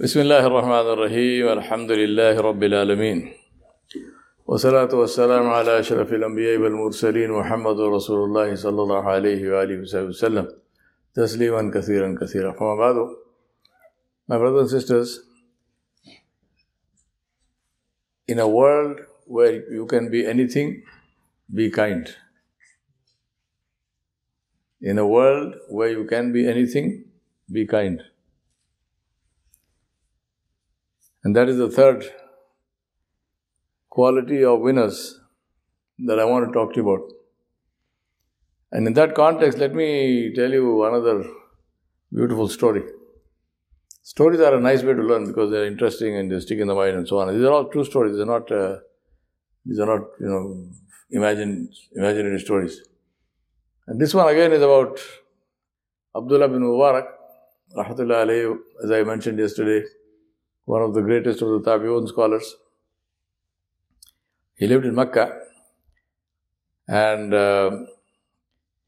بسم الله الرحمن الرحيم الحمد لله رب العالمين والصلاة والسلام على أشرف الأنبياء والمرسلين محمد رسول الله صلى الله عليه وآله وسلم تسليما كثيرا كثيرا فما بعد My brothers and sisters, in a world where you can be anything, be kind. In a world where you can be anything, be kind. And that is the third quality of winners that I want to talk to you about. And in that context, let me tell you another beautiful story. Stories are a nice way to learn because they're interesting and they stick in the mind and so on. These are all true stories. They're not. Uh, these are not, you know, imagine, imaginary stories. And this one again is about Abdullah bin Mubarak, rahmatullah alayhi, as I mentioned yesterday, one of the greatest of the Tabi'un scholars. He lived in Mecca and uh,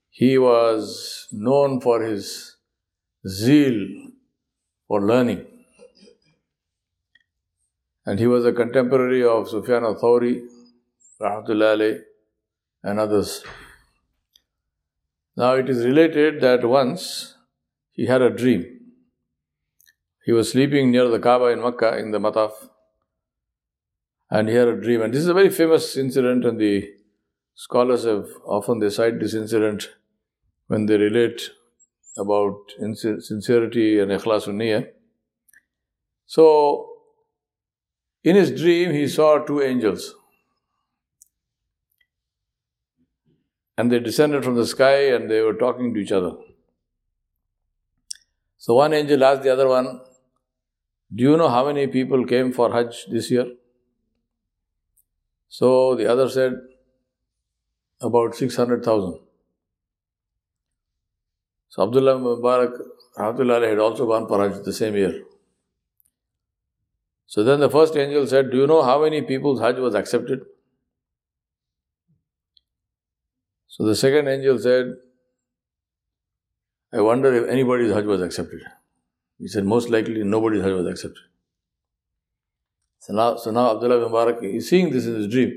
he was known for his zeal for learning. And he was a contemporary of Sufyan al-Thawri, rahmatullahi and others. Now it is related that once he had a dream. He was sleeping near the Kaaba in Makkah in the Mataf and he had a dream. And this is a very famous incident and the scholars have often they cite this incident when they relate about sincerity and ikhlasun niyyah. So in his dream he saw two angels and they descended from the sky and they were talking to each other. So one angel asked the other one, Do you know how many people came for Hajj this year? So the other said, About 600,000. So Abdullah Mubarak Rahmatullah had also gone for Hajj the same year. So then the first angel said, Do you know how many people's Hajj was accepted? So the second angel said, I wonder if anybody's Hajj was accepted. He said, most likely nobody's Hajj was accepted. So now, so now Abdullah Mubarak is seeing this in his dream.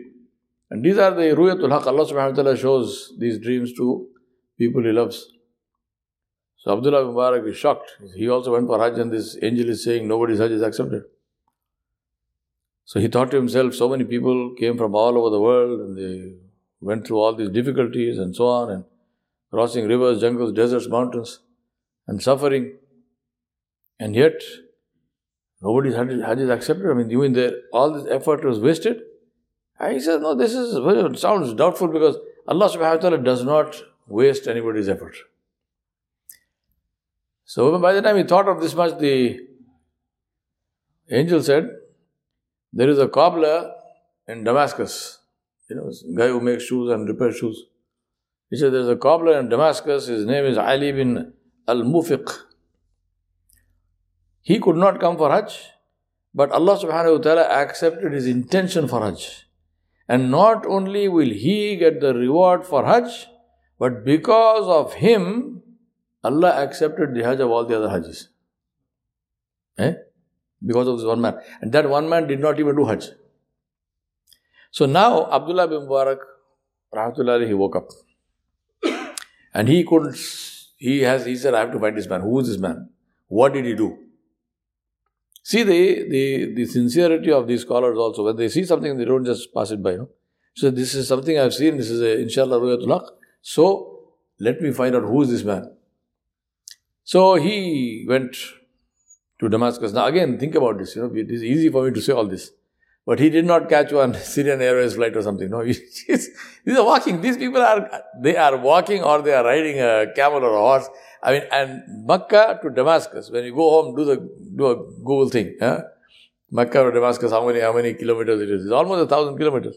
And these are the Ruyatul Haq. Allah subhanahu wa ta'ala shows these dreams to people he loves. So Abdullah Mubarak is shocked. He also went for Hajj and this angel is saying nobody's Hajj is accepted. So he thought to himself, so many people came from all over the world and they went through all these difficulties and so on, and crossing rivers, jungles, deserts, mountains, and suffering. And yet, nobody's Hajj is accepted. I mean, even there, all this effort was wasted. And he says, no, this is, well, it sounds doubtful because Allah subhanahu wa ta'ala does not waste anybody's effort. So by the time he thought of this much, the angel said, there is a cobbler in Damascus you know, guy who makes shoes and repairs shoes. He said there's a cobbler in Damascus, his name is Ali bin Al Mufiq. He could not come for Hajj, but Allah subhanahu wa ta'ala accepted his intention for Hajj. And not only will he get the reward for Hajj, but because of him, Allah accepted the Hajj of all the other Hajjis. Eh? Because of this one man. And that one man did not even do Hajj. So now Abdullah bin Mubarak, rahmatullah, he woke up. And he couldn't, he has, he said, I have to find this man. Who is this man? What did he do? See the, the, the sincerity of these scholars also. When they see something, they don't just pass it by. Know? So this is something I've seen. This is a, inshallah ruyatul So let me find out who is this man. So he went to Damascus. Now again, think about this. You know, it is easy for me to say all this. But he did not catch one Syrian Airways flight or something. No, these are walking. These people are, they are walking or they are riding a camel or a horse. I mean, and Mecca to Damascus, when you go home, do the, do a Google thing. Mecca to Damascus, how many, how many kilometers it is? It's almost a thousand kilometers.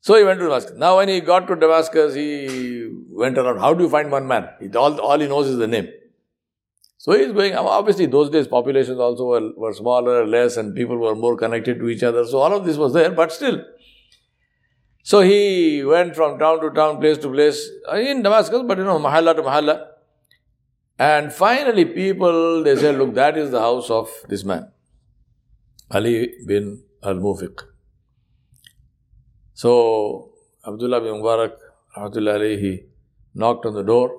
So he went to Damascus. Now when he got to Damascus, he went around. How do you find one man? He, all, all he knows is the name. So he's going, obviously those days populations also were, were smaller, less, and people were more connected to each other. So all of this was there, but still. So he went from town to town, place to place, uh, in Damascus, but you know, mahalla to mahalla. And finally, people they said, Look, that is the house of this man, Ali bin al Mufiq. So, Abdullah bin Mubarak, he knocked on the door,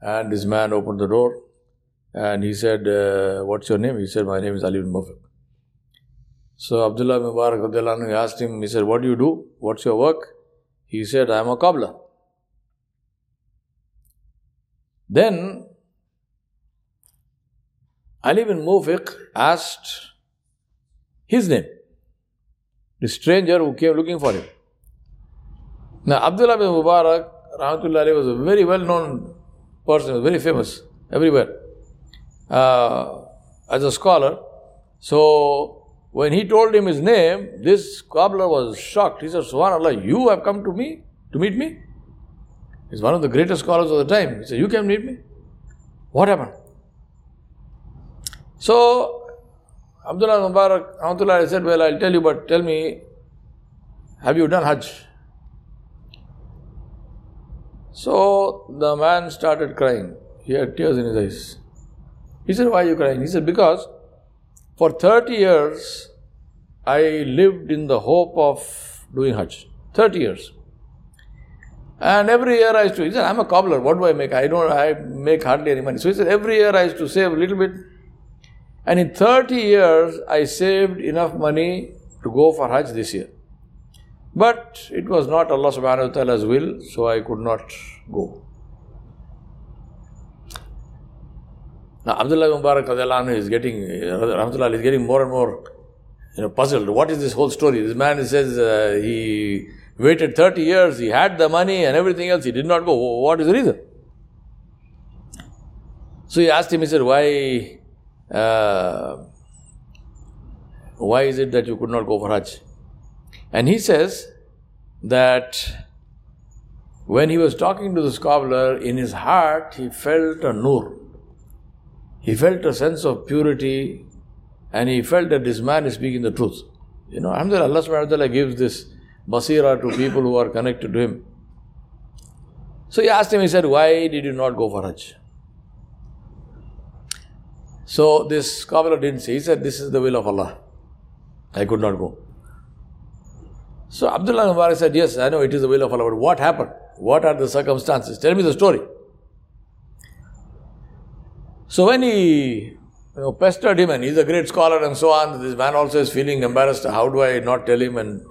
and this man opened the door, and he said, uh, What's your name? He said, My name is Ali bin Mufiq. So Abdullah bin Mubarak asked him, he said, What do you do? What's your work? He said, I am a cobbler. Then Ali bin Mufiq asked his name, the stranger who came looking for him. Now, Abdullah bin Mubarak Rahmatullah was a very well known person, very famous everywhere uh, as a scholar. So, when he told him his name, this cobbler was shocked. He said, Subhanallah, you have come to me to meet me? He's one of the greatest scholars of the time. He said, You can meet me? What happened? So, Abdullah Mubarak, Abdullah said, Well, I'll tell you, but tell me, have you done Hajj? So the man started crying. He had tears in his eyes. He said, Why are you crying? He said, Because for 30 years, I lived in the hope of doing Hajj. 30 years. And every year I used to, he said, I'm a cobbler, what do I make? I don't, I make hardly any money. So he said, every year I used to save a little bit. And in 30 years, I saved enough money to go for Hajj this year. But it was not Allah subhanahu wa ta'ala's will, so I could not go. Now, Abdullah Mubarak is getting, Rahmatullah is getting more and more you know, puzzled. What is this whole story? This man says uh, he waited 30 years, he had the money and everything else, he did not go. What is the reason? So he asked him, he said, why, uh, why is it that you could not go for Hajj? And he says that when he was talking to the scholar, in his heart he felt a nur. He felt a sense of purity and he felt that this man is speaking the truth. You know, Alhamdulillah, Allah subhanahu wa ta'ala gives this basira to people who are connected to him. So he asked him, he said, Why did you not go for Hajj? So this scholar didn't say, he said, This is the will of Allah. I could not go. So Abdullah Mubarak said, Yes, I know it is the will of Allah, but what happened? What are the circumstances? Tell me the story. So when he you know, pestered him and he's a great scholar and so on, this man also is feeling embarrassed. How do I not tell him? And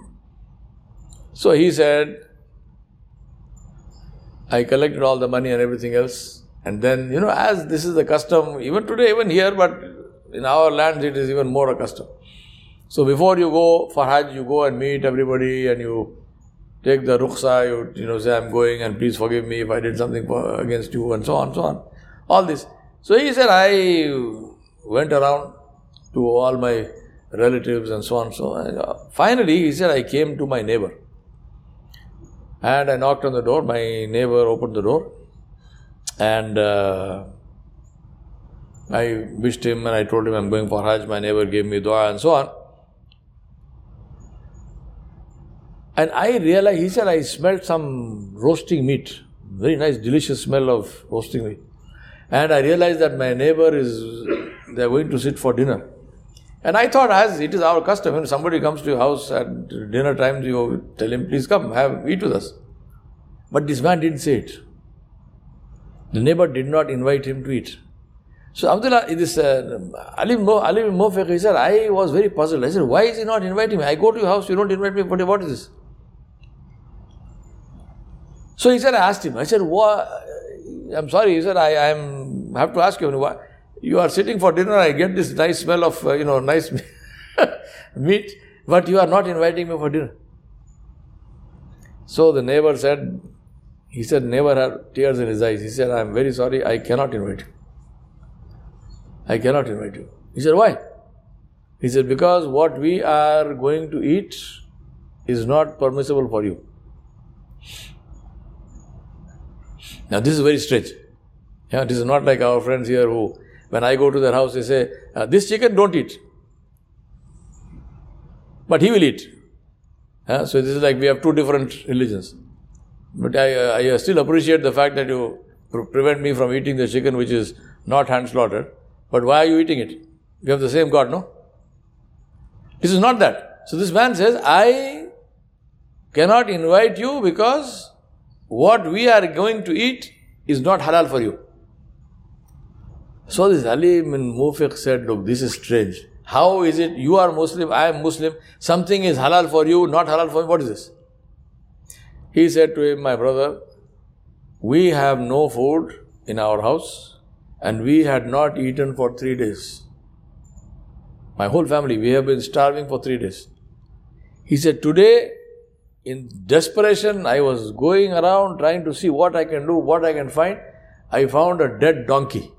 so he said, I collected all the money and everything else. And then, you know, as this is the custom, even today, even here, but in our lands it is even more a custom. So before you go for Hajj, you go and meet everybody and you take the rukhsa, you, you know, say, I'm going and please forgive me if I did something for, against you and so on, so on. All this. So he said, I went around to all my relatives and so on. So on. Uh, finally, he said, I came to my neighbor. And I knocked on the door. My neighbor opened the door. And uh, I wished him and I told him I'm going for Hajj. My neighbor gave me dua and so on. And I realized, he said, I smelled some roasting meat. Very nice, delicious smell of roasting meat. And I realized that my neighbor is, they're going to sit for dinner. And I thought, as it is our custom, when somebody comes to your house at dinner time, you tell him, please come, have eat with us. But this man didn't say it. The neighbor did not invite him to eat. So Abdullah, this uh, Ali, Mo, Ali Mofiq, he said, I was very puzzled. I said, why is he not inviting me? I go to your house, you don't invite me. What is this? So he said, I asked him, I said, what? I'm sorry, he said, I am have to ask you, Why? you are sitting for dinner, I get this nice smell of, uh, you know, nice meat, but you are not inviting me for dinner. So the neighbor said, he said, never had tears in his eyes. He said, I am very sorry, I cannot invite you. I cannot invite you. He said, why? He said, because what we are going to eat is not permissible for you. Now, this is very strange. Yeah, this is not like our friends here who, when I go to their house, they say, uh, This chicken don't eat. But he will eat. Yeah, so, this is like we have two different religions. But I, uh, I still appreciate the fact that you prevent me from eating the chicken which is not hand slaughtered. But why are you eating it? You have the same God, no? This is not that. So this man says, I cannot invite you because what we are going to eat is not halal for you. So this Ali bin Mufiq said, Look, this is strange. How is it you are Muslim, I am Muslim, something is halal for you, not halal for me? What is this? He said to him, My brother, we have no food in our house and we had not eaten for three days. My whole family, we have been starving for three days. He said, Today, in desperation, I was going around trying to see what I can do, what I can find. I found a dead donkey.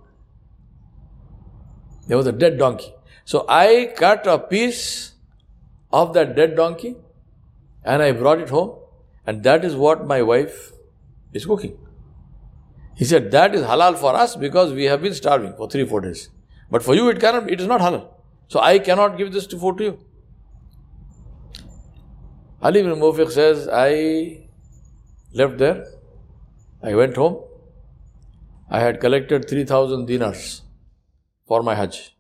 There was a dead donkey. So I cut a piece of that dead donkey and I brought it home, and that is what my wife is cooking. He said, That is halal for us because we have been starving for three, four days. But for you, it cannot, it is not halal. So I cannot give this to food to you. Ali ibn Mufiq says, I left there, I went home, I had collected 3000 dinars for my Hajj.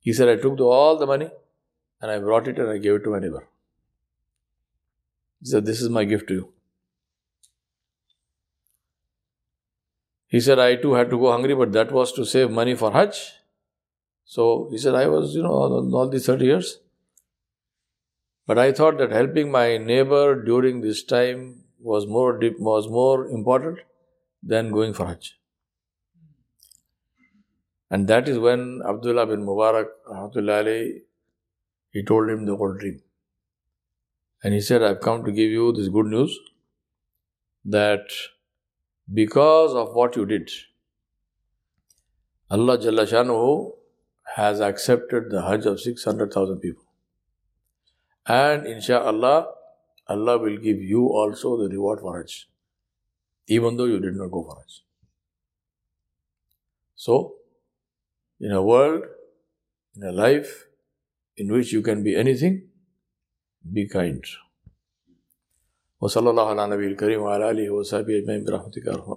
He said, I took the, all the money and I brought it and I gave it to my neighbor. He said, This is my gift to you. He said, I too had to go hungry, but that was to save money for Hajj. So he said, I was, you know, all, all these 30 years. But I thought that helping my neighbor during this time was more deep, was more important than going for Hajj. And that is when Abdullah bin Mubarak, alayhi, he told him the whole dream. And he said, I've come to give you this good news that because of what you did, Allah Jalla Shanuhu has accepted the Hajj of 600,000 people. And insha'Allah, Allah will give you also the reward for Hajj, even though you did not go for Hajj. So, in a world, in a life in which you can be anything, be kind وصلی اللہ علیہ نبی کریم علیہ وصحب اجمعین برحمتہ